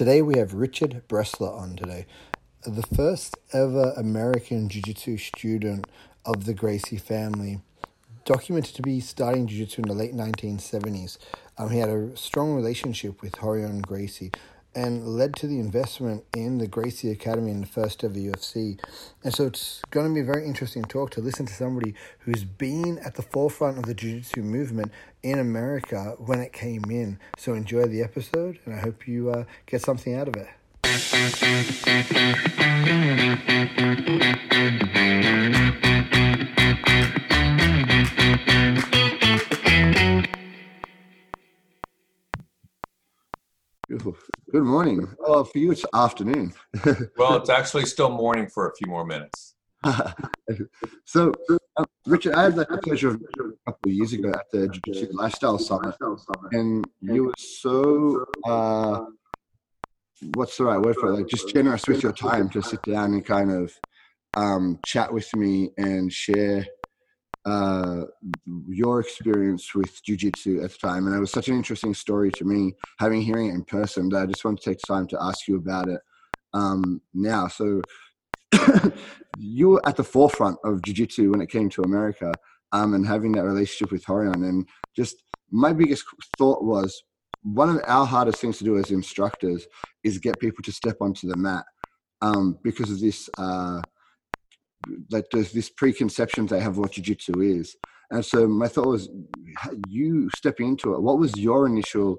Today we have Richard Bresler on today, the first ever American Jiu Jitsu student of the Gracie family, documented to be starting Jiu Jitsu in the late 1970s. Um, he had a strong relationship with Rorion Gracie and led to the investment in the Gracie Academy in the first ever UFC. And so it's going to be a very interesting talk to listen to somebody who's been at the forefront of the Jiu-Jitsu movement in America when it came in. So enjoy the episode, and I hope you uh, get something out of it. Good morning. Oh, for you, it's afternoon. well, it's actually still morning for a few more minutes. so, uh, Richard, I had the pleasure of a couple of years ago at the Jiu Jitsu Lifestyle Summit, and you were so, uh, what's the right word for it? Like, just generous with your time to sit down and kind of um, chat with me and share uh, your experience with jujitsu at the time, and it was such an interesting story to me, having hearing it in person. That I just want to take time to ask you about it um, now. So, you were at the forefront of jujitsu when it came to America, um, and having that relationship with Rorion. And just my biggest thought was one of our hardest things to do as instructors is get people to step onto the mat um, because of this. Uh, like there's this preconception they have what jiu-jitsu is. And so my thought was you stepping into it what was your initial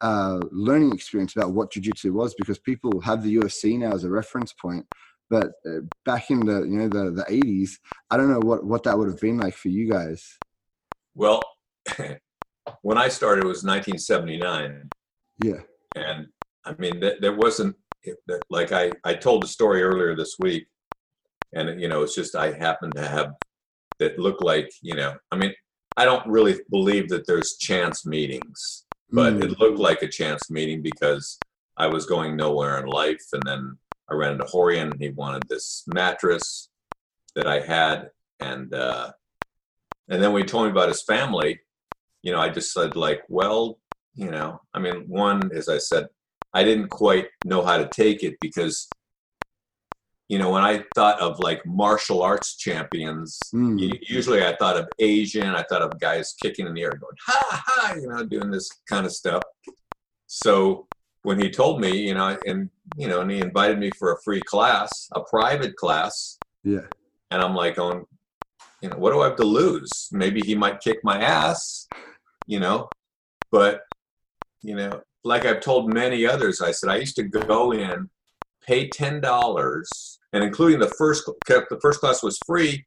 uh, learning experience about what jiu-jitsu was? Because people have the UFC now as a reference point but uh, back in the you know the, the 80s i don't know what what that would have been like for you guys. Well when i started it was 1979 yeah. And i mean th- there wasn't like i i told a story earlier this week and you know it's just i happen to have that look like you know i mean i don't really believe that there's chance meetings but mm. it looked like a chance meeting because i was going nowhere in life and then i ran into Rorion and he wanted this mattress that i had and uh and then when he told me about his family you know i just said like well you know i mean one as i said i didn't quite know how to take it because you know, when I thought of like martial arts champions, mm. usually I thought of Asian, I thought of guys kicking in the air going, ha ha, you know, doing this kind of stuff. So when he told me, you know, and, you know, and he invited me for a free class, a private class. Yeah. And I'm like, going, you know, what do I have to lose? Maybe he might kick my ass, you know, but, you know, like I've told many others, I said, I used to go in, pay $10 and including the first the first class was free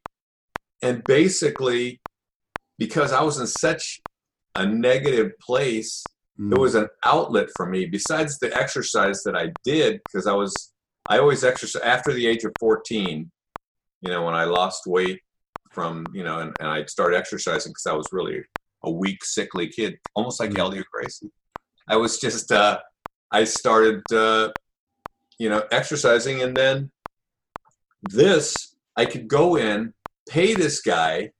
and basically because i was in such a negative place mm. it was an outlet for me besides the exercise that i did because i was i always exercise after the age of 14 you know when i lost weight from you know and, and i started exercising because i was really a weak sickly kid almost like mm. helio gracie i was just uh i started uh you know exercising and then this, I could go in, pay this guy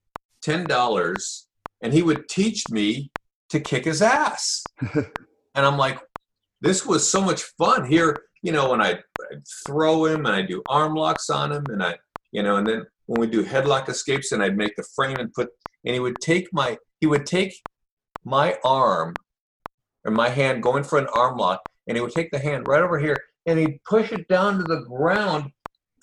$10, and he would teach me to kick his ass. and I'm like, this was so much fun here. You know, when I throw him and I do arm locks on him, and I, you know, and then when we do headlock escapes, and I'd make the frame and put, and he would take my, he would take my arm or my hand going for an arm lock, and he would take the hand right over here, and he'd push it down to the ground,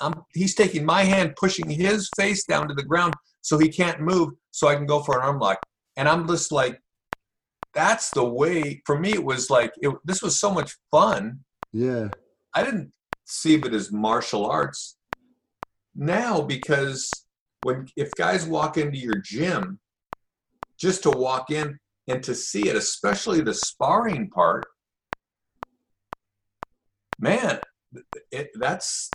I'm, he's taking my hand, pushing his face down to the ground so he can't move, so I can go for an arm lock. And I'm just like, that's the way. For me, it was like it, this was so much fun. Yeah, I didn't see it as martial arts now because when if guys walk into your gym just to walk in and to see it, especially the sparring part, man, it, that's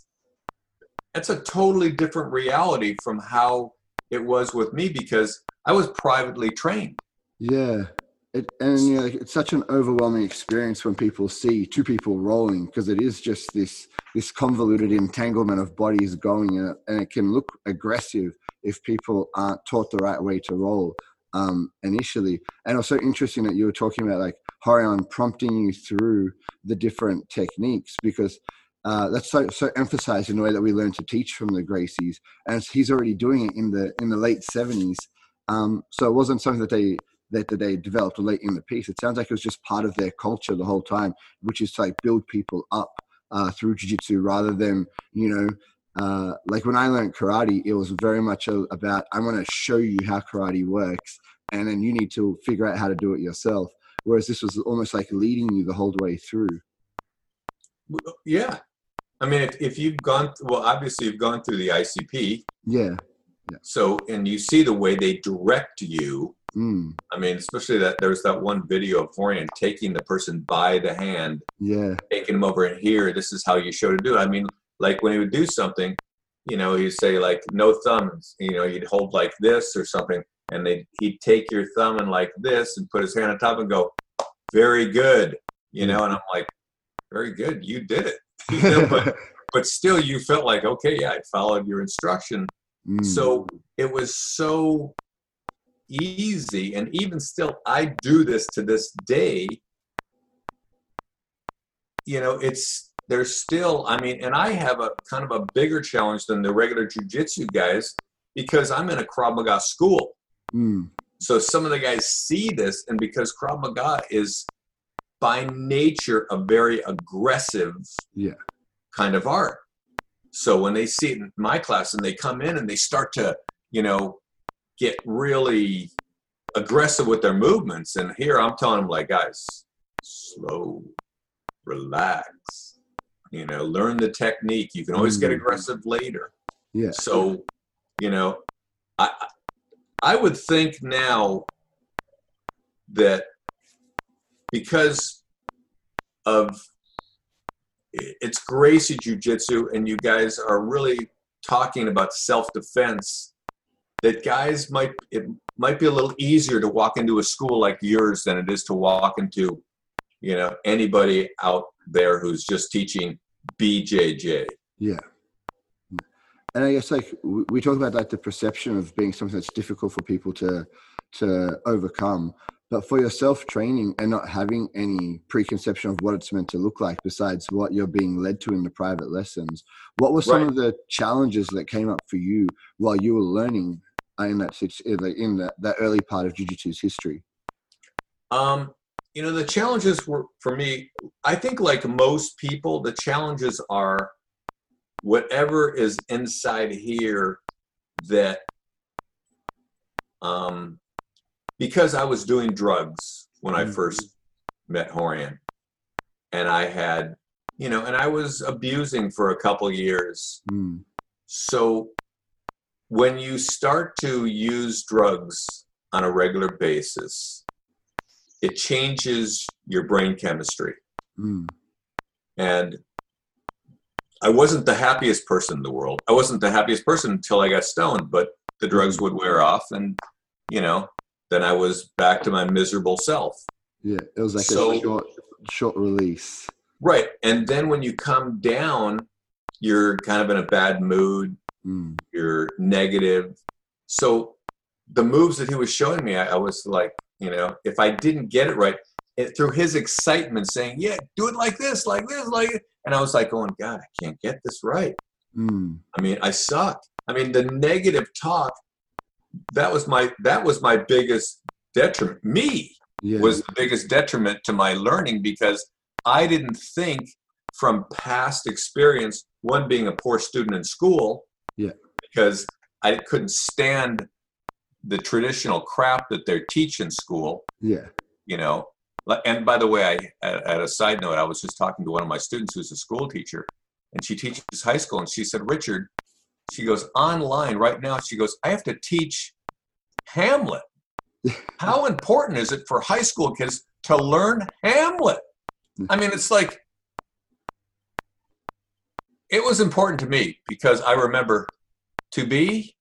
that's a totally different reality from how it was with me because I was privately trained. Yeah. It, and you know, it's such an overwhelming experience when people see two people rolling because it is just this this convoluted entanglement of bodies going and it, and it can look aggressive if people aren't taught the right way to roll um, initially. And also interesting that you were talking about like Rorion prompting you through the different techniques because uh, that's so so emphasized in the way that we learn to teach from the Gracies, and he's already doing it in the in the late seventies. Um, so it wasn't something that they that, that they developed late in the piece. It sounds like it was just part of their culture the whole time, which is to like build people up uh, through jiu-jitsu rather than you know uh, like when I learned karate, it was very much a, about I want to show you how karate works, and then you need to figure out how to do it yourself. Whereas this was almost like leading you the whole way through. Yeah, I mean, if, if you've gone, well, obviously you've gone through the ICP. Yeah. yeah. So, and you see the way they direct you. Mm. I mean, especially that there's that one video of Rorion taking the person by the hand, yeah, taking them over and here. This is how you show to do it. I mean, like when he would do something, you know, he'd say like no thumbs. You know, you'd hold like this or something, and they he'd take your thumb and like this and put his hand on top and go, very good. You know, and I'm like, very good, you did it. You know, but but still you felt like okay yeah i followed your instruction Mm. so it was so easy and even still i do this to this day you know it's there's still i mean and i have a kind of a bigger challenge than the regular jiu-jitsu guys because i'm in a krav maga school Mm. so some of the guys see this, and because Krav Maga is by nature a very aggressive Yeah. kind of art. So when they see it in my class and they come in and they start to, you know, get really aggressive with their movements, and here I'm telling them like, guys, slow, relax, you know, learn the technique. You can always get Mm. aggressive later. Yeah. So, you know, I I would think now that because of it's Gracie Jiu Jitsu and you guys are really talking about self defense, that guys might it might be a little easier to walk into a school like yours than it is to walk into, you know, anybody out there who's just teaching BJJ. Yeah. And I guess like we talk about like the perception of being something that's difficult for people to to overcome, but for yourself training and not having any preconception of what it's meant to look like besides what you're being led to in the private lessons, what were some Right. of the challenges that came up for you while you were learning in that in that, that early part of jiu-jitsu's history? Um, you know, the challenges were for me, I think like most people, the challenges are whatever is inside here that um because I was doing drugs when I Mhm. first met Rorion and I had you know, and I was abusing for a couple years Mm. so when you start to use drugs on a regular basis, it changes your brain chemistry. Mm. And I wasn't the happiest person in the world. I wasn't the happiest person until I got stoned, but the drugs would wear off and you know, then I was back to my miserable self. Yeah, it was like So- a short short release. Right. And then when you come down, you're kind of in a bad mood. Mm. you're negative. So the moves that he was showing me, I, I was like, you know, if I didn't get it right, it, through his excitement saying, yeah, do it like this, like this, like it. And I was like going, God, I can't get this right. Mm. I mean, I suck. I mean, the negative talk, that was my, that was my biggest detriment. Me Yeah. was the biggest detriment to my learning because I didn't think from past experience, one being a poor student in school, Yeah. because I couldn't stand the traditional crap that they're teaching school, yeah. you know. And by the way, I, at a side note, I was just talking to one of my students who's a school teacher, and she teaches high school, and she said, Richard, she goes online right now. She goes, I have to teach Hamlet. How important is it for high school kids to learn Hamlet? I mean, it's like it was important to me because I remember to be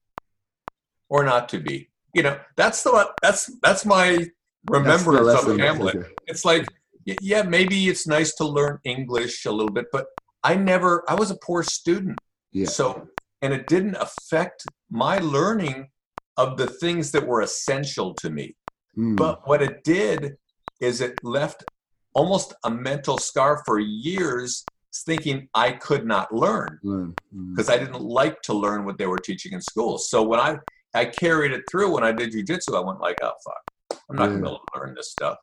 or not to be. You know, that's the that's that's my That's remembrance of. Hamlet. It's like, yeah, maybe it's nice to learn English a little bit, but I never. I was a poor student, Yeah. so and it didn't affect my learning of the things that were essential to me. Mm. But what it did is it left almost a mental scar for years thinking I could not learn Learn. Mm. because I didn't like to learn what they were teaching in school. So when I I carried it through when I did jujitsu, I went like, oh fuck, I'm not gonna be able to learn this stuff.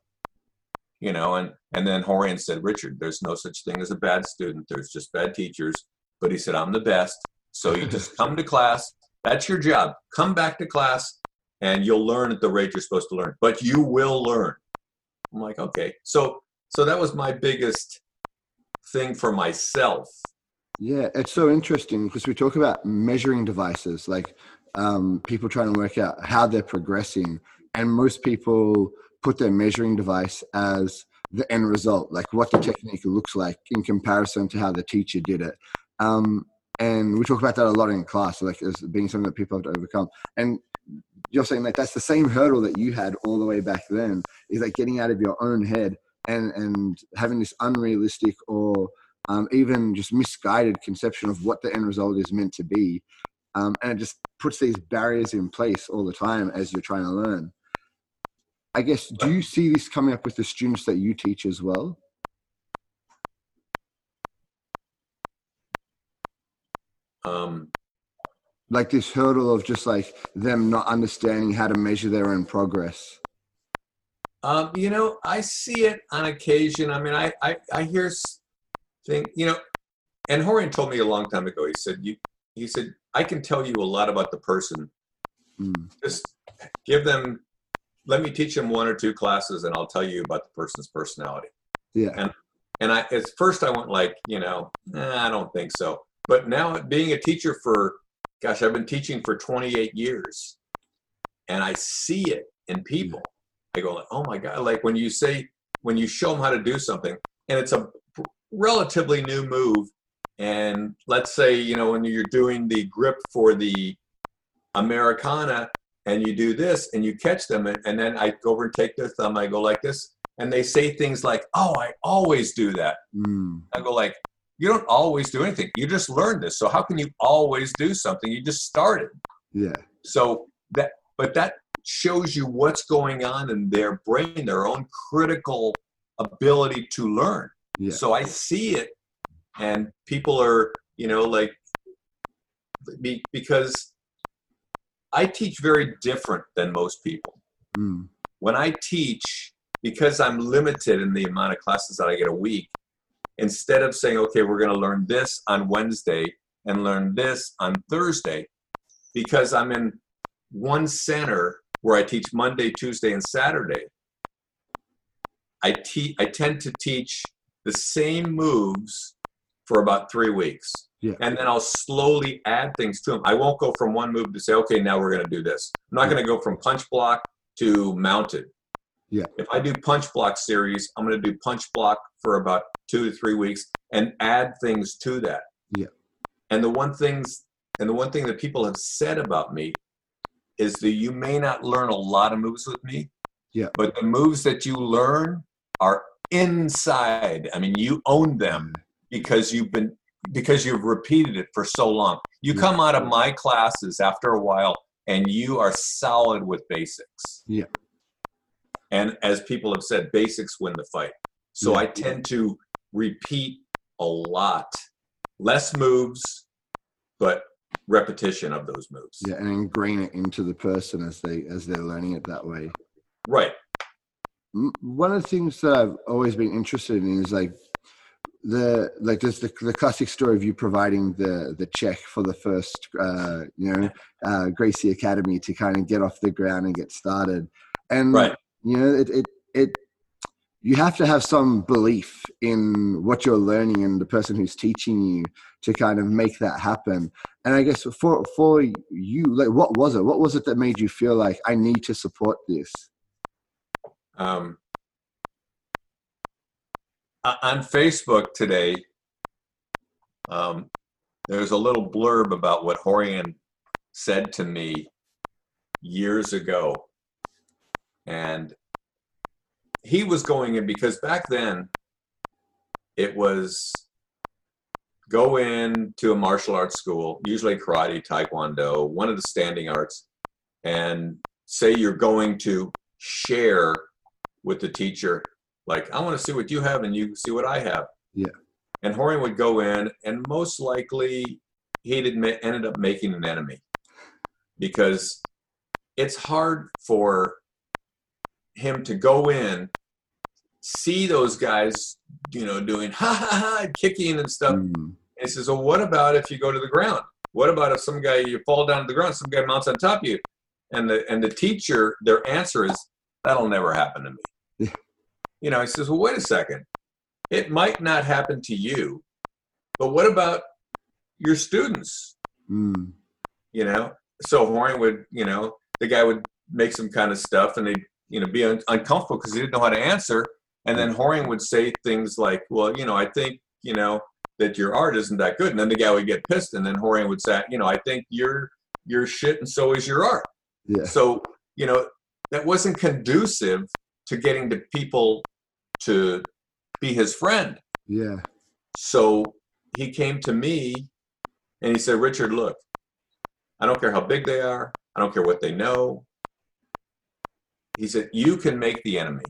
You know, and and then Rorion said, Richard, there's no such thing as a bad student. There's just bad teachers. But he said, I'm the best. So you just come to class. That's your job. Come back to class and you'll learn at the rate you're supposed to learn. But you will learn. I'm like, okay. So so that was my biggest thing for myself. Yeah, it's so interesting because we talk about measuring devices, like um, people trying to work out how they're progressing, and most people put their measuring device as the end result, like what the technique looks like in comparison to how the teacher did it. Um, and we talk about that a lot in class, like as being something that people have to overcome. And you're saying like that's the same hurdle that you had all the way back then, is like getting out of your own head and and having this unrealistic or um, even just misguided conception of what the end result is meant to be. Um, and it just puts these barriers in place all the time as you're trying to learn. I guess, do you see this coming up with the students that you teach as well? Um, Like this hurdle of just like them not understanding how to measure their own progress. Um, you know, I see it on occasion. I mean, I I, I hear s- thing, you know, and Rorion told me a long time ago. He said, "You," he said, "I can tell you a lot about the person. Mm, Just give them, let me teach them one or two classes, and I'll tell you about the person's personality." yeah. And and I, at first, I went like, you know, "Nah, I don't think so. But now, being a teacher for, gosh, I've been teaching for 28 years, and I see it in people. I go like, oh my god! Like when you say, when you show them how to do something, and it's a relatively new move, and let's say, you know, when you're doing the grip for the Americana, and you do this, and you catch them, and, and then I go over and take their thumb, I go like this, and they say things like, "Oh, I always do that." Mm, I go like, "You don't always do anything. You just learned this. So how can you always do something? You just started." yeah. So that, but that shows you what's going on in their brain, their own critical ability to learn. Yeah. So I see it, and people are, you know, like, be, because I teach very different than most people Mm, when I teach, because I'm limited in the amount of classes that I get a week, instead of saying, okay, we're going to learn this on Wednesday and learn this on Thursday, because I'm in one center where I teach Monday, Tuesday, and Saturday, I, te- I tend to teach the same moves for about three weeks. Yeah. And then I'll slowly add things to them. I won't go from one move to say, okay, now we're going to do this. I'm not going to go from punch block to mounted. Yeah. If I do punch block series, I'm going to do punch block for about two to three weeks and add things to that. Yeah. And the one things and the one thing that people have said about me is that you may not learn a lot of moves with me. Yeah. But the moves that you learn are inside. I mean, you own them because you've been because you've repeated it for so long. You Yeah. come out of my classes after a while and you are solid with basics. Yeah. And as people have said, basics win the fight. So. I tend to repeat a lot, less moves, but repetition of those moves. yeah. And ingrain it into the person as they as they're learning it that way. Right. One of the things that I've always been interested in is like the like there's the, the classic story of you providing the the check for the first uh you know uh gracie academy to kind of get off the ground and get started and Right. You know it it it you have to have some belief in what you're learning and the person who's teaching you to kind of make that happen. And i guess for for you like what was it? What was it that made you feel like i need to support this Um, on Facebook today, um, there's a little blurb about what Rorion said to me years ago. And he was going in because back then it was go in to a martial arts school, usually karate, taekwondo, one of the standing arts, and say you're going to share with the teacher Like, I want to see what you have and you see what I have. Yeah. And Rorion would go in, and most likely he'd admit, ended up making an enemy because it's hard for him to go in, see those guys, you know, doing ha ha ha, kicking and stuff. Mm. And he says, Well, what about if you go to the ground? What about if some guy you fall down to the ground, some guy mounts on top of you? And the and the teacher, their answer is, That'll never happen to me. You know, he says, Well, wait a second. It might not happen to you, but what about your students? Mm. You know? So Rorion would, you know, the guy would make some kind of stuff and they'd, you know, be un- uncomfortable because he didn't know how to answer. And then Rorion would say things like, Well, you know, I think, you know, that your art isn't that good. And then the guy would get pissed, and then Rorion would say, you know, I think you're you're shit, and so is your art. Yeah. So you know that wasn't conducive to getting the people to be his friend. Yeah. So he came to me, and he said, Richard, look, I don't care how big they are. I don't care what they know. He said, you can make the enemy.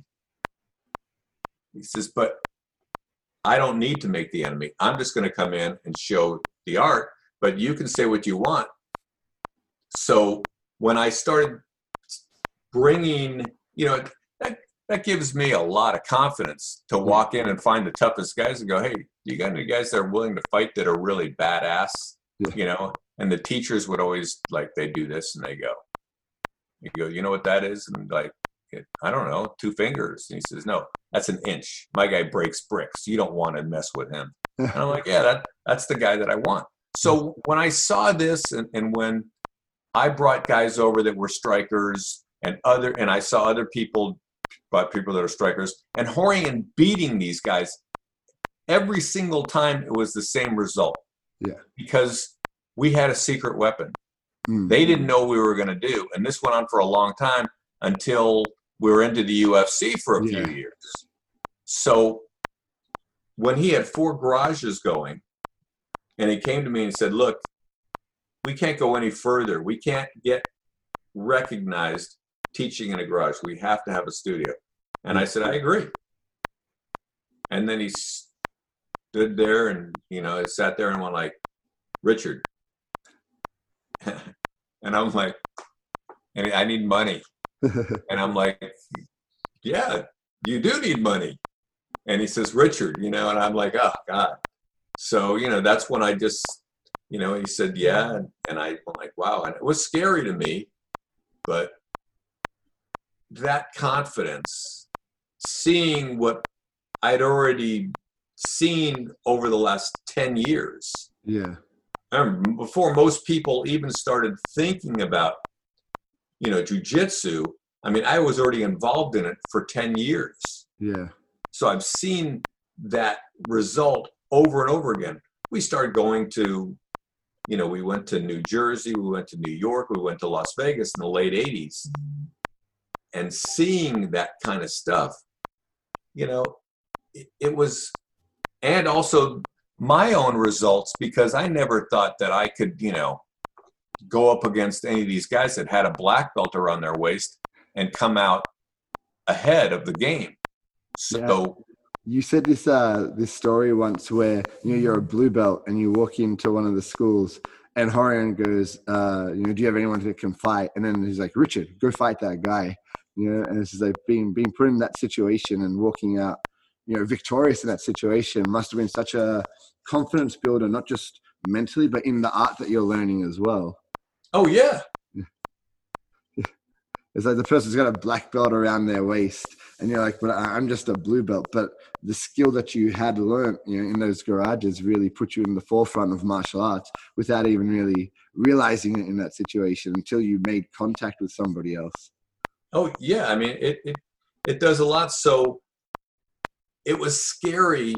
He says, but I don't need to make the enemy. I'm just going to come in and show the art, but you can say what you want. So when I started bringing, you know, that, that gives me a lot of confidence to walk in and find the toughest guys and go, hey, you got any guys that are willing to fight that are really badass, Yeah. you know? And the teachers would always like, they do this and they go, you go, you know what that is? And like, I don't know, two fingers. And he says, no, that's an inch. My guy breaks bricks. You don't want to mess with him. And I'm like, yeah, that that's the guy that I want. So when I saw this, and, and when I brought guys over that were strikers, and other, and I saw other people brought people that are strikers, and Rorion beating these guys, every single time it was the same result. Yeah. Because we had a secret weapon Mm. they didn't know we were going to do, and this went on for a long time until we were into the UFC for a Yeah. few years. So when he had four garages going, and he came to me and said, "Look, we can't go any further. We can't get recognized teaching in a garage. We have to have a studio." And I said, "I agree." And then he stood there and you know sat there and went like, "Richard." And I'm like, and I need money. And I'm like, yeah, you do need money. And he says, Richard, you know, and I'm like, oh God. So, you know, that's when I just, you know, he said, yeah. And, and I'm like, wow. And it was scary to me, but that confidence, seeing what I'd already seen over the last 10 years, yeah. Before most people even started thinking about, you know, jujitsu, I mean, I was already involved in it for 10 years. Yeah. So I've seen that result over and over again. We started going to, you know, we went to New Jersey, we went to New York, we went to Las Vegas in the late 80s. And seeing that kind of stuff, you know, it, it was, and also my own results because I never thought that I could, you know, go up against any of these guys that had a black belt around their waist and come out ahead of the game. So You said this uh this story once where you know you're a blue belt and you walk into one of the schools and Rorion goes, uh, you know, do you have anyone that can fight? And then he's like, Richard, go fight that guy. You know, and it's like being being put in that situation and walking out, you know, victorious in that situation must have been such a confidence builder, not just mentally, but in the art that you're learning as well. oh yeah, It's like the person's got a black belt around their waist, and you're like, "But I'm just a blue belt." But the skill that you had learned, you know, in those garages, really put you in the forefront of martial arts without even really realizing it in that situation until you made contact with somebody else. Oh yeah, I mean it it it does a lot. So it was scary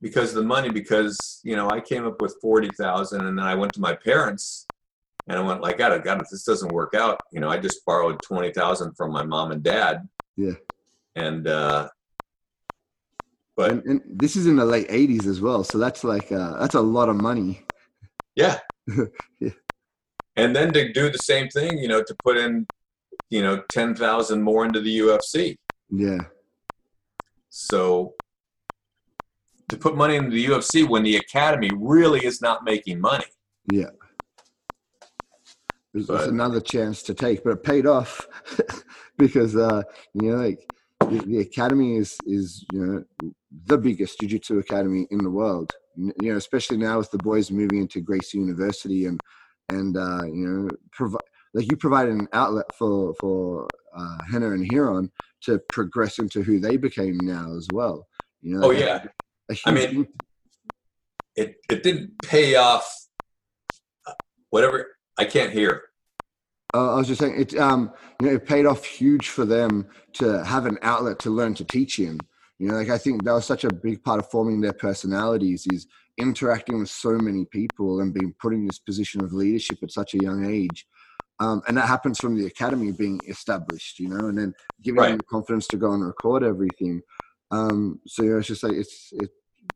because of the money. Because you know I came up with forty thousand, and then I went to my parents, and I went like, "God, God, if this doesn't work out, you know, I just borrowed twenty thousand from my mom and dad." Yeah. And uh, but And, and this is in the late '80s as well, so that's like uh, that's a lot of money. yeah. Yeah. And then to do the same thing, you know, to put in, you know, ten thousand more into the UFC. Yeah, So to put money into the UFC when the academy really is not making money. Yeah. It was, another chance to take, but it paid off because uh, you know, like the, the academy is is you know the biggest jiu-jitsu academy in the world. You know, especially now with the boys moving into Gracie University and and uh, you know, provide like you provided an outlet for for uh, Rener and Ryron to progress into who they became now as well. You know, Oh yeah, I mean, it it didn't pay off. Whatever I can't hear. Uh, I was just saying it. Um, you know, it paid off huge for them to have an outlet to learn to teach in. You know, like I think that was such a big part of forming their personalities is interacting with so many people and being put in this position of leadership at such a young age. Um, and that happens from the academy being established, you know, and then giving Right. them confidence to go and record everything. Um, so you know, it's just like it's. It,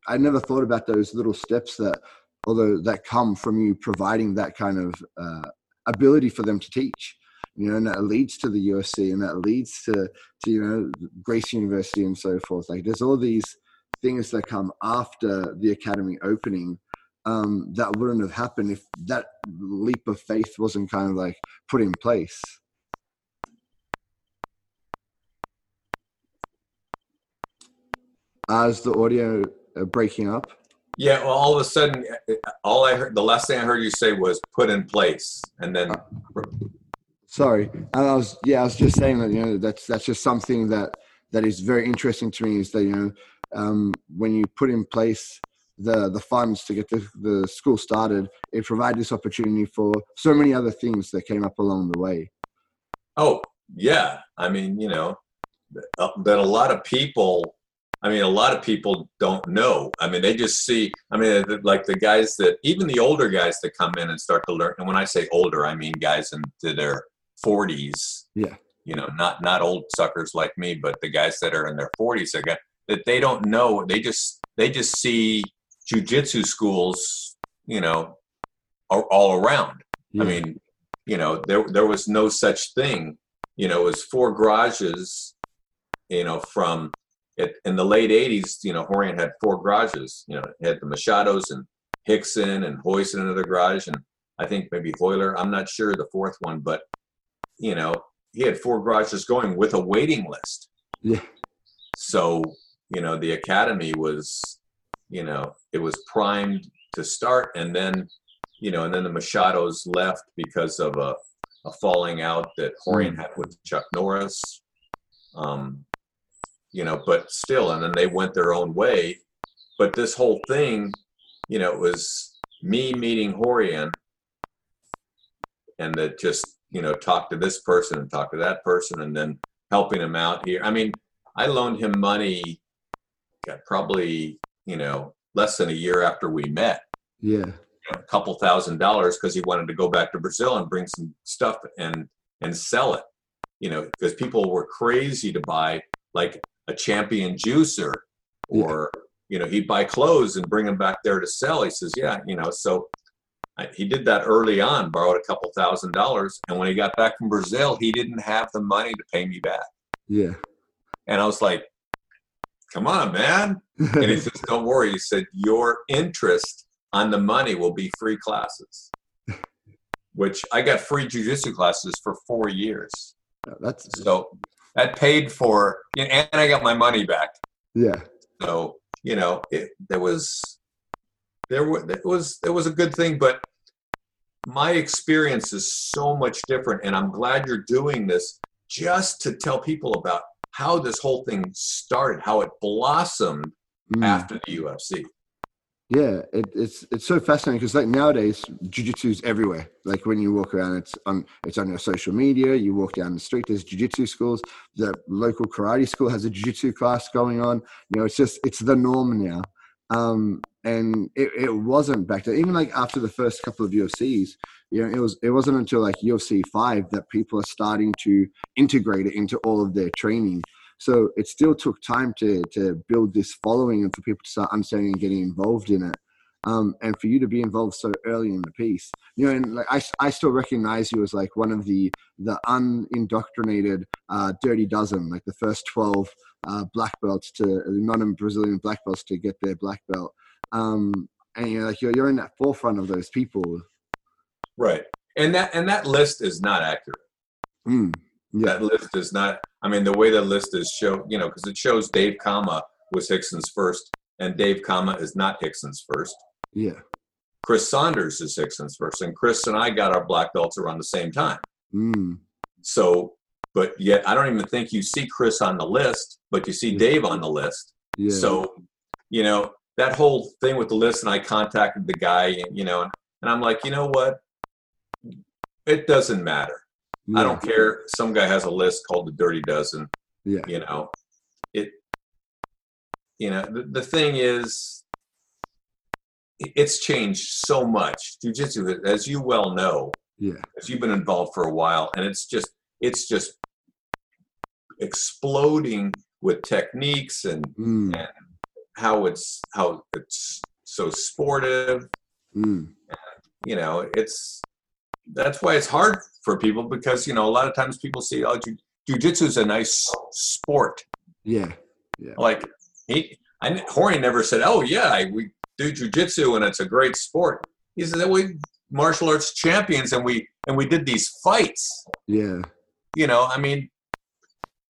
I never thought about those little steps that, although that come from you providing that kind of uh, ability for them to teach you know and that leads to the ufc and that leads to to you know gracie university and so forth like there's all these things that come after the academy opening um that wouldn't have happened if that leap of faith wasn't kind of like put in place. As the audio uh, breaking up? Yeah, well, all of a sudden, all I heard, the last thing I heard you say was "put in place," and then Sorry, and I was yeah, I was just saying that you know that's that's just something that that is very interesting to me is that you know um, when you put in place the the funds to get the, the school started, it provided this opportunity for so many other things that came up along the way. Oh, yeah. I mean, you know, uh, that that a lot of people, I mean, a lot of people don't know. I mean, they just see, I mean, like the guys that, even the older guys that come in and start to learn. And when I say older, I mean guys into their 40s. Yeah. You know, not not old suckers like me, but the guys that are in their 40s that that they don't know. They just they just see jujitsu schools, you know, are all around. Yeah. I mean, you know, there there was no such thing. You know, it was four garages. You know, from it in the late '80s, you know, Rorion had four garages. You know, it had the Machados and Rickson and Royce in another garage, and I think maybe Royler. I'm not sure the fourth one, but you know, he had four garages going with a waiting list. Yeah. So you know, the academy was, you know, it was primed to start, and then you know, and then the Machados left because of a, a falling out that Rorion had with Chuck Norris. Um, you know, but still, and then they went their own way. But this whole thing, you know, it was me meeting Rorion and that just, you know, talk to this person and talk to that person and then helping him out here. I mean, I loaned him money God, probably, you know, less than a year after we met yeah, a couple thousand dollars because he wanted to go back to Brazil and bring some stuff and and sell it. You know, because people were crazy to buy like a champion juicer or you know he'd buy clothes and bring them back there to sell. He says, yeah, you know, so I, he did that early on, borrowed a couple thousand dollars, and when he got back from Brazil, he didn't have the money to pay me back. yeah, And I was like, come on, man. And he says, don't worry. He said, your interest on the money will be free classes, which I got free jujitsu classes for four years. that's So that paid for, and I got my money back. yeah, So, you know, it, there was, there was, it was, it was a good thing, but my experience is so much different. And I'm glad you're doing this just to tell people about how this whole thing started, how it blossomed Mm. after the UFC. Yeah, it, it's it's so fascinating because like nowadays, jujitsu is everywhere. Like when you walk around, it's on it's on your social media. You walk down the street, there's jujitsu schools. The local karate school has a jujitsu class going on. You know, it's just it's the norm now. Um, and it, it wasn't back then. Even like after the first couple of UFCs, you know, it was it wasn't until like UFC five that people are starting to integrate it into all of their training. So it still took time to to build this following and for people to start understanding and getting involved in it. Um, and for you to be involved so early in the piece, you know, and like I, I still recognize you as like one of the the unindoctrinated uh, Dirty Dozen, like the first 12 uh, black belts to non-Brazilian black belts to get their black belt. Um, and you're like you're, you're in that forefront of those people. Right, and that and that list is not accurate. Mm, yeah. That list is not. I mean, the way the list is show, you know, because it shows Dave Kama was Rickson's first, and Dave Kama is not Rickson's first. Yeah. Chris Saunders is Rickson's first, and Chris and I got our black belts around the same time. Mm. So, but yet I don't even think you see Chris on the list, but you see mm-hmm. Dave on the list. Yeah. So, you know, that whole thing with the list, and I contacted the guy, and, you know, and, and I'm like, you know what? It doesn't matter. I don't care. Some guy has a list called the Dirty Dozen. Yeah. You know, it. You know, the, the thing is, it's changed so much. Jiu-jitsu, as you well know, Yeah. as you've been involved for a while, and it's just, it's just exploding with techniques and Mm. and how it's how it's so sportive Mm. you know it's that's why it's hard for people because you know a lot of times people see oh jiu- jiu-jitsu is a nice sport Yeah. yeah. like he I, Horny never said oh yeah I, we do jiu-jitsu and it's a great sport he said that we martial arts champions and we and we did these fights Yeah. You know i mean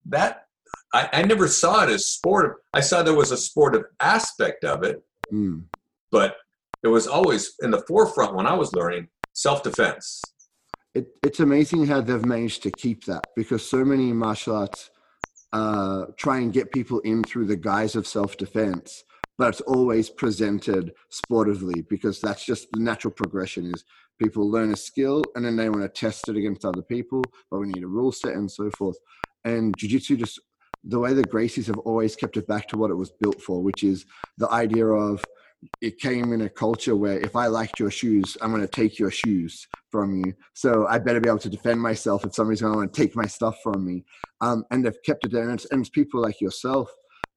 that I, I never saw it as sport i saw there was a sportive aspect of it Mm. but it was always in the forefront when i was learning self-defense it, it's amazing how they've managed to keep that because so many martial arts uh, try and get people in through the guise of self-defense but it's always presented sportively because that's just the natural progression is people learn a skill and then they want to test it against other people but we need a rule set and so forth and jiu-jitsu just the way the gracies have always kept it back to what it was built for which is the idea of it came in a culture where if i liked your shoes i'm going to take your shoes from you. So I better be able to defend myself if somebody's going to want to take my stuff from me. Um, and they've kept it there. And it's, and it's people like yourself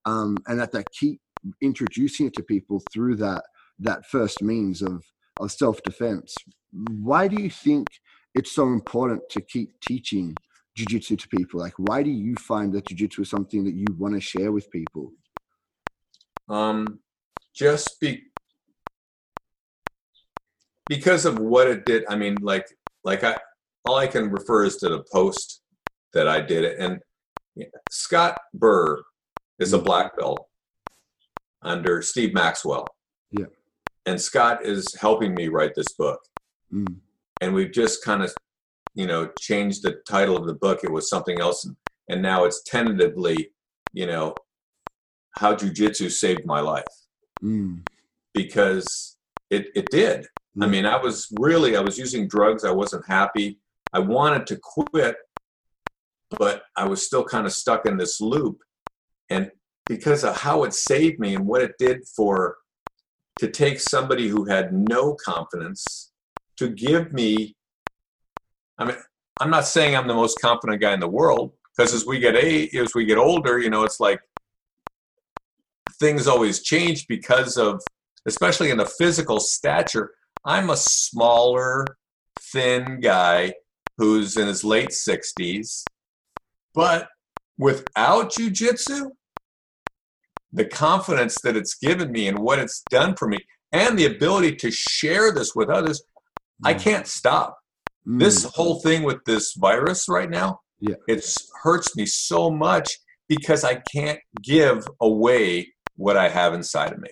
um, and that they keep introducing it to people through that that first means of of self defense. Why do you think it's so important to keep teaching jujitsu to people? Like, why do you find that jujitsu is something that you want to share with people? um, just be because of what it did i mean like like i all i can refer is to the post that i did it and scott burr is a black belt under steve maxwell Yeah. And scott is helping me write this book. Mm, and we've just kind of you know changed the title of the book. It was something else and now it's tentatively you know how jujitsu saved my life. Mm, because it, it did. I mean i was really i was using drugs. I wasn't happy. I wanted to quit but i was still kind of stuck in this loop. And because of how it saved me and what it did for to take somebody who had no confidence to give me i mean i'm not saying i'm the most confident guy in the world because as we get a as we get older you know it's like things always change because of especially in the physical stature i'm a smaller thin guy who's in his late 60s but without jujitsu the confidence that it's given me and what it's done for me and the ability to share this with others i mm, can't stop mm. this whole thing with this virus right now Yeah. it hurts me so much because i can't give away what i have inside of me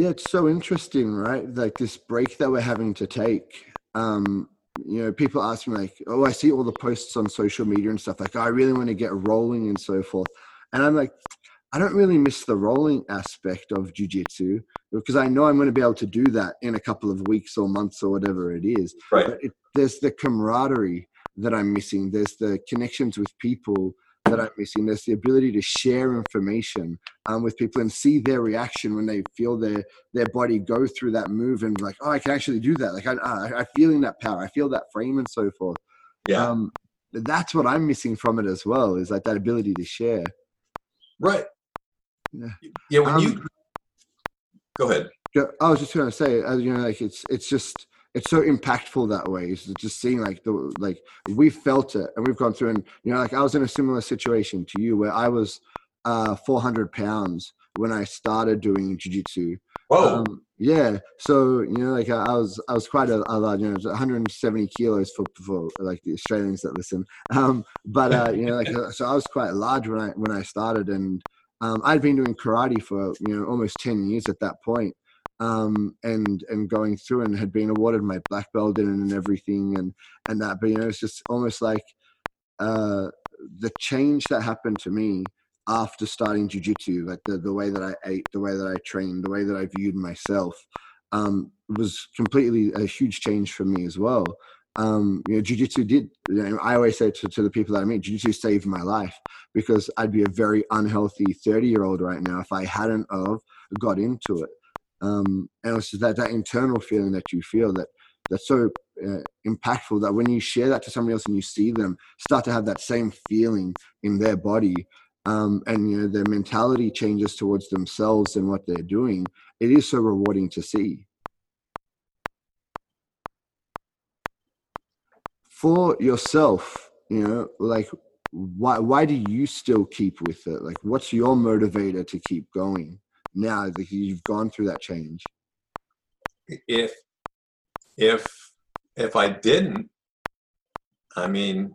Yeah, it's so interesting, right? Like this break that we're having to take. Um, you know, people ask me like, "Oh, I see all the posts on social media and stuff. Like, I really want to get rolling and so forth." And I'm like, I don't really miss the rolling aspect of jujitsu because I know I'm going to be able to do that in a couple of weeks or months or whatever it is. right But it, there's the camaraderie that I'm missing. There's the connections with people that I'm missing. There's the ability to share information um, with people and see their reaction when they feel their their body go through that move and like, oh, I can actually do that. Like I, I, I feeling that power. I feel that frame and so forth. yeah Um, that's what I'm missing from it as well. Is like that ability to share. right Yeah. yeah when Um, you go ahead I was just going to say, uh, you know, like it's it's just it's so impactful that way. It's just seeing like the like we felt it and we've gone through and you know like I was in a similar situation to you where I was uh 400 pounds when I started doing jiu-jitsu. Whoa. Um, yeah. So, you know, like I, I was, I was quite a, a large, you know, 170 kilos for, for like the Australians that listen. Um, but, uh, you know, like, uh, so I was quite large when I, when I started and, um, I'd been doing karate for, you know, almost 10 years at that point. Um, and, and going through and had been awarded my black belt in and everything and, and that, but, you know, it's just almost like, uh, the change that happened to me after starting jujitsu, like the, the way that I ate, the way that I trained, the way that I viewed myself, um, was completely a huge change for me as well. Um, you know, jujitsu did, you know, I always say to, to the people that I meet, jujitsu saved my life because I'd be a very unhealthy 30 year old right now if I hadn't of got into it. Um, and it's that, that internal feeling that you feel that that's so uh, impactful that when you share that to somebody else and you see them start to have that same feeling in their body, um, and you know their mentality changes towards themselves and what they're doing it is so rewarding to see for yourself you know like why why do you still keep with it like what's your motivator to keep going now that you've gone through that change if if if i didn't i mean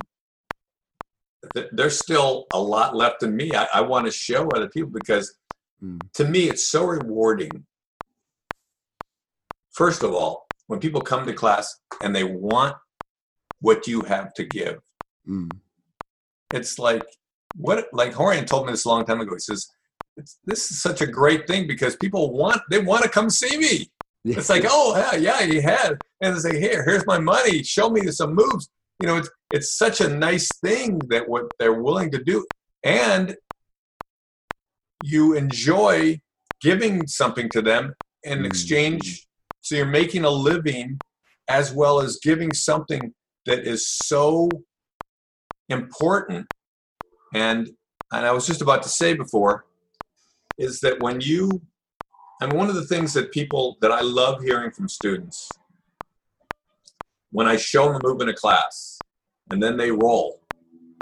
there's still a lot left in me. I, I want to show other people because mm. to me, it's so rewarding. First of all, when people come to class and they want what you have to give, mm. it's like what like Rorion told me this a long time ago. He says, "This is such a great thing because people want they want to come see me." Yeah. It's like, oh yeah, yeah, he had, and they say, "Here, here's my money. Show me some moves." You know, it's it's such a nice thing that what they're willing to do and you enjoy giving something to them in mm. exchange so you're making a living as well as giving something that is so important and and I was just about to say before is that when you and one of the things that people that I love hearing from students when I show them a move in a class and then they roll.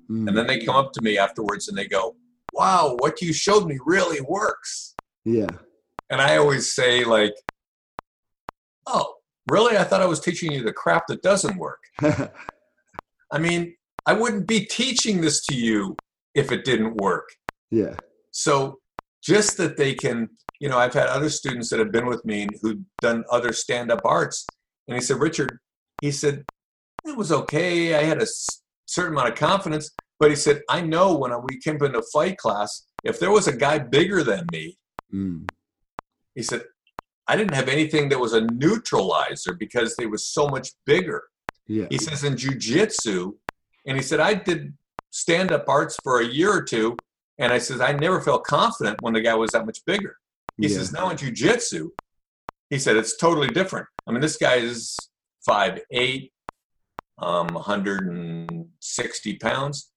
Mm. And then they come up to me afterwards and they go, Wow, what you showed me really works. Yeah. And I always say, like, Oh, really? I thought I was teaching you the crap that doesn't work. I mean, I wouldn't be teaching this to you if it didn't work. Yeah. So just that they can, you know, I've had other students that have been with me who've done other stand up arts. And he said, Richard, he said, it was okay. I had a certain amount of confidence, but he said, I know when we came into fight class, if there was a guy bigger than me, mm. he said, I didn't have anything that was a neutralizer because they was so much bigger. Yeah. He says in jujitsu, and he said, I did stand up arts for a year or two, and I says, I never felt confident when the guy was that much bigger. He yeah. says, now in jujitsu, he said, it's totally different. I mean, this guy is five eight, um, 160 pounds,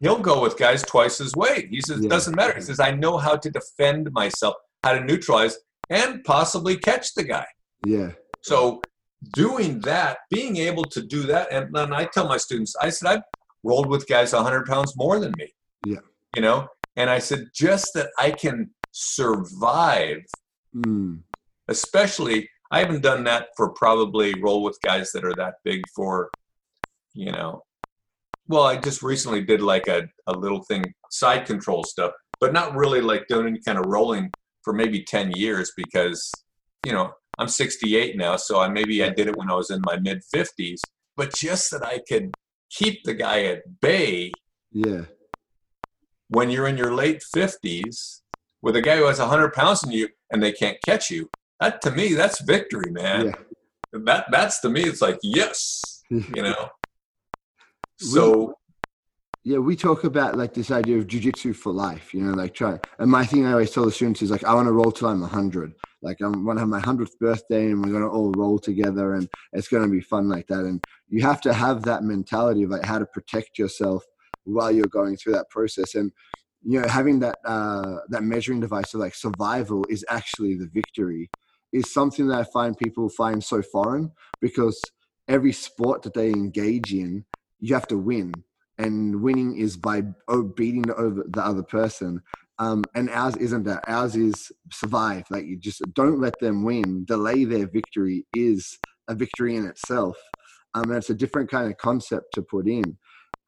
he'll go with guys twice his weight. He says, it doesn't matter. He says, I know how to defend myself, how to neutralize, and possibly catch the guy. Yeah. So doing that, being able to do that, and then I tell my students, I said, I've rolled with guys 100 pounds more than me. Yeah. You know, and I said, just that I can survive, mm. especially, I haven't done that for probably roll with guys that are that big for you know well i just recently did like a, a little thing side control stuff but not really like doing any kind of rolling for maybe 10 years because you know i'm 68 now so i maybe i did it when i was in my mid 50s but just that i could keep the guy at bay yeah. when you're in your late 50s with a guy who has 100 pounds on you and they can't catch you that to me that's victory man. Yeah. that that's to me it's like yes you know? So yeah, we talk about like this idea of jujitsu for life, you know, like try. And my thing I always tell the students is like, I want to roll till I'm 100. Like, I want to have my 100th birthday and we're going to all roll together and it's going to be fun like that. And you have to have that mentality of like how to protect yourself while you're going through that process. And, you know, having that, uh, that measuring device of like survival is actually the victory. is something that I find people find so foreign because every sport that they engage in, you have to win, and winning is by beating over the other person. Um, and ours isn't that. Ours is survive. Like you just don't let them win. Delay their victory is a victory in itself. Um, and it's a different kind of concept to put in.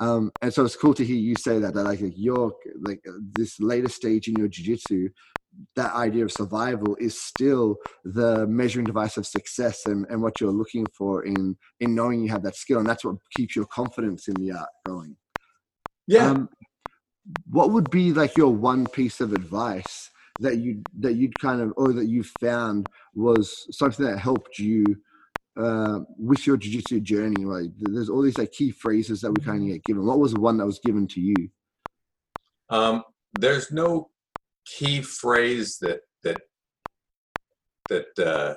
Um, and so it's cool to hear you say that that like, your like this later stage in your jiu-jitsu that idea of survival is still the measuring device of success and, and what you're looking for in in knowing you have that skill and that's what keeps your confidence in the art going yeah. Um, what would be like your one piece of advice that you that you'd kind of or that you found was something that helped you uh, with your jiu-jitsu journey? Like there's all these like key phrases that we kind of get given. What was the one that was given to you? Um, there's no key phrase that that that uh,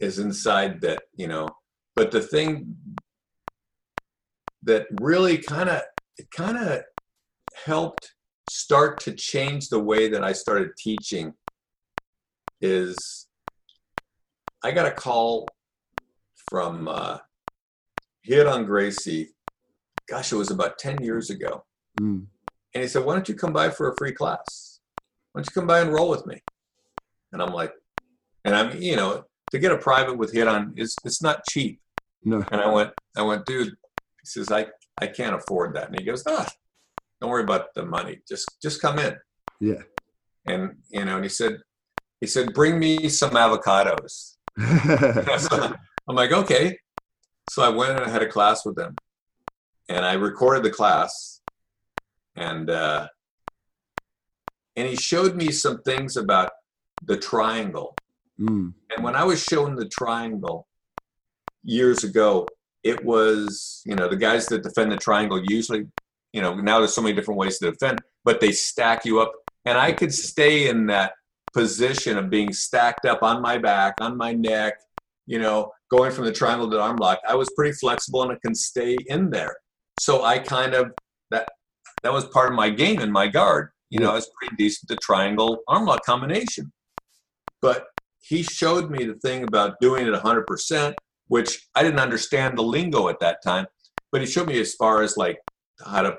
is inside that you know but the thing that really kind of it kind of helped start to change the way that I started teaching is I got a call from uh, Ryron Gracie. Gosh, it was about 10 years ago. Mm. And he said, Why don't you come by for a free class? Why don't you come by and roll with me? And I'm like, and I'm, you know, to get a private with Ryron is it's not cheap. No. And I went, I went, dude, he says, I, I can't afford that. And he goes, ah, don't worry about the money. Just just come in. Yeah. And you know, and he said, he said, bring me some avocados. so I'm like, okay. So I went and I had a class with them, and I recorded the class, and uh, and he showed me some things about the triangle. Mm. And when I was shown the triangle years ago, it was you know the guys that defend the triangle usually you know now there's so many different ways to defend but they stack you up. And i could stay in that position of being stacked up on my back on my neck you know going from the triangle to the arm lock. I was pretty flexible and i can stay in there. So i kind of that that was part of my game in my guard. You know i was pretty decent to triangle arm lock combination. But he showed me the thing about doing it 100% which i didn't understand the lingo at that time but he showed me as far as like how to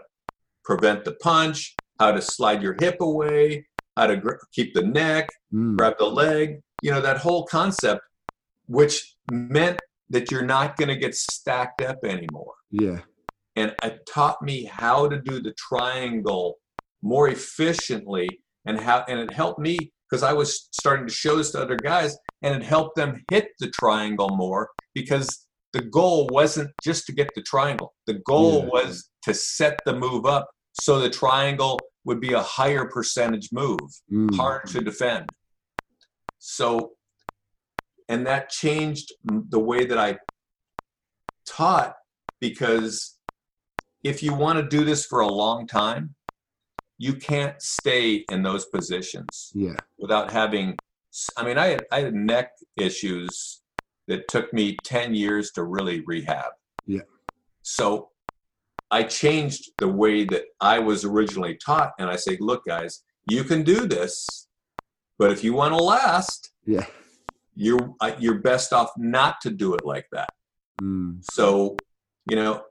prevent the punch, how to slide your hip away, how to gr- keep the neck, mm. grab the leg, you know, that whole concept, which meant that you're not going to get stacked up anymore. Yeah. And it taught me how to do the triangle more efficiently and how, and it helped me because I was starting to show this to other guys and it helped them hit the triangle more because the goal wasn't just to get the triangle. The goal yeah. was to set the move up so the triangle would be a higher percentage move, mm. hard to defend. So, and that changed the way that I taught because if you want to do this for a long time, you can't stay in those positions yeah. without having. I mean, I had, I had neck issues that took me 10 years to really rehab. Yeah. So I changed the way that I was originally taught, and I say, look, guys, you can do this, but if you want to last, yeah, you're you're best off not to do it like that. Mm. So, you know,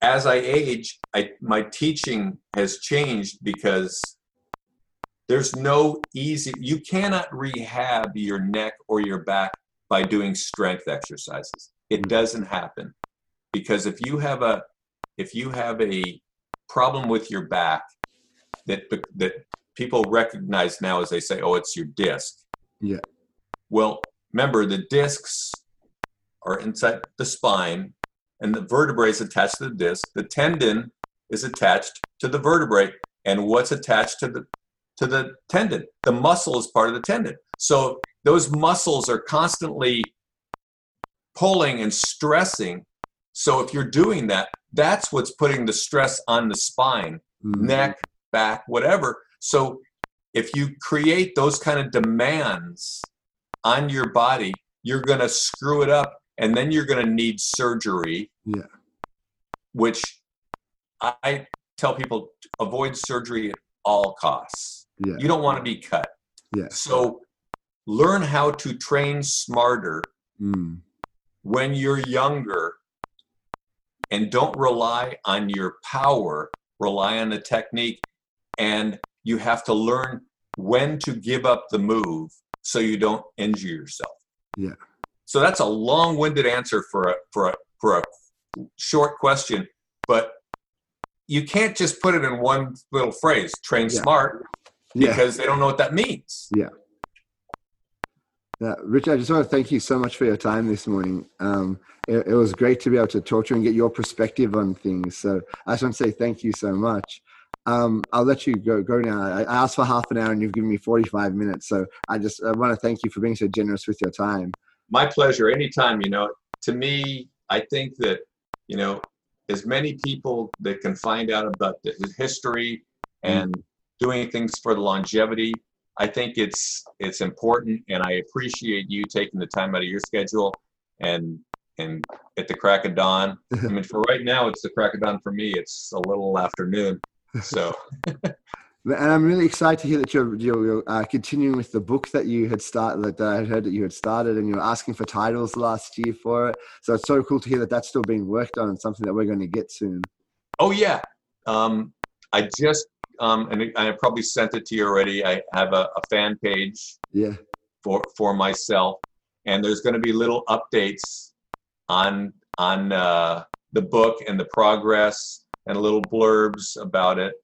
as I age, I my teaching has changed because there's no easy. You cannot rehab your neck or your back by doing strength exercises. It mm. doesn't happen because if you have a if you have a problem with your back that that people recognize now as they say, "Oh, it's your disc." Yeah. Well, remember the discs are inside the spine, and the vertebrae is attached to the disc. The tendon is attached to the vertebrae, and what's attached to the to the tendon? The muscle is part of the tendon. So those muscles are constantly pulling and stressing. So if you're doing that, that's what's putting the stress on the spine, mm-hmm. neck, back, whatever. So if you create those kind of demands on your body, you're going to screw it up and then you're going to need surgery. Yeah. Which I tell people avoid surgery at all costs. Yeah. You don't want to be cut. Yeah. So learn how to train smarter Mm. when you're younger and don't rely on your power, rely on the technique. And you have to learn when to give up the move so you don't injure yourself. Yeah. So that's a long-winded answer for a for a for a short question, but you can't just put it in one little phrase, train Yeah. smart, Yeah. because they don't know what that means. Yeah, Yeah, Richard, I just want to thank you so much for your time this morning. Um, it, it was great to be able to talk to you and get your perspective on things. So I just want to say thank you so much. Um, I'll let you go go now. I, I asked for half an hour and you've given me 45 minutes. So I just I want to thank you for being so generous with your time. my pleasure anytime you know to me i think that you know as many people that can find out about the history and doing things for the longevity. I think it's it's important and i appreciate you taking the time out of your schedule and and at the crack of dawn. I mean for right now it's the crack of dawn for me. It's a little afternoon so. And I'm really excited to hear that you're, you're, uh, continuing with the book that you had started, that I had heard that you had started, and you were asking for titles last year for it. So it's so cool to hear that that's still being worked on and something that we're going to get soon. Oh yeah, um, I just um, and I probably sent it to you already. I have a, a fan page Yeah. for for myself, and there's going to be little updates on on uh, the book and the progress and little blurbs about it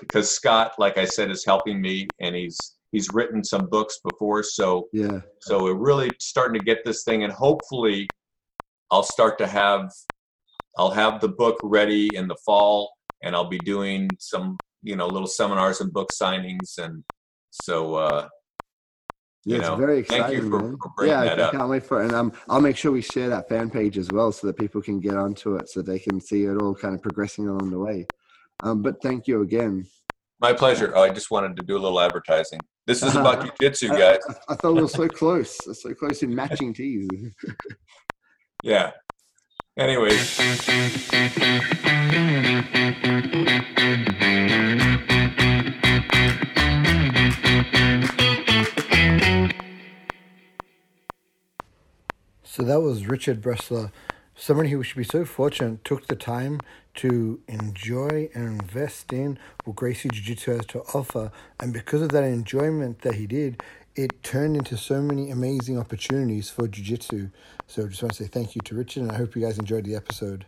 because Scott, like I said, is helping me, and he's he's written some books before, so Yeah. so we're really starting to get this thing, and hopefully, I'll start to have, I'll have the book ready in the fall, and I'll be doing some, you know, little seminars and book signings, and so, uh, Yeah, You it's know, very thank exciting. you for- for bringing yeah, that I up. can't wait for it. And um, I'll make sure we share that fan page as well so that people can get onto it so they can see it all kind of progressing along the way. Um, but thank you again. my pleasure. Oh, I just wanted to do a little advertising. This is about jujitsu, guys. I, I thought we were so close, so close in matching tees. Yeah. Anyways, So that was Richard Bresler, someone who should be so fortunate took the time to enjoy and invest in what Gracie Jiu Jitsu has to offer. And because of that enjoyment that he did, it turned into so many amazing opportunities for Jiu Jitsu. So I just want to say thank you to Richard, and I hope you guys enjoyed the episode.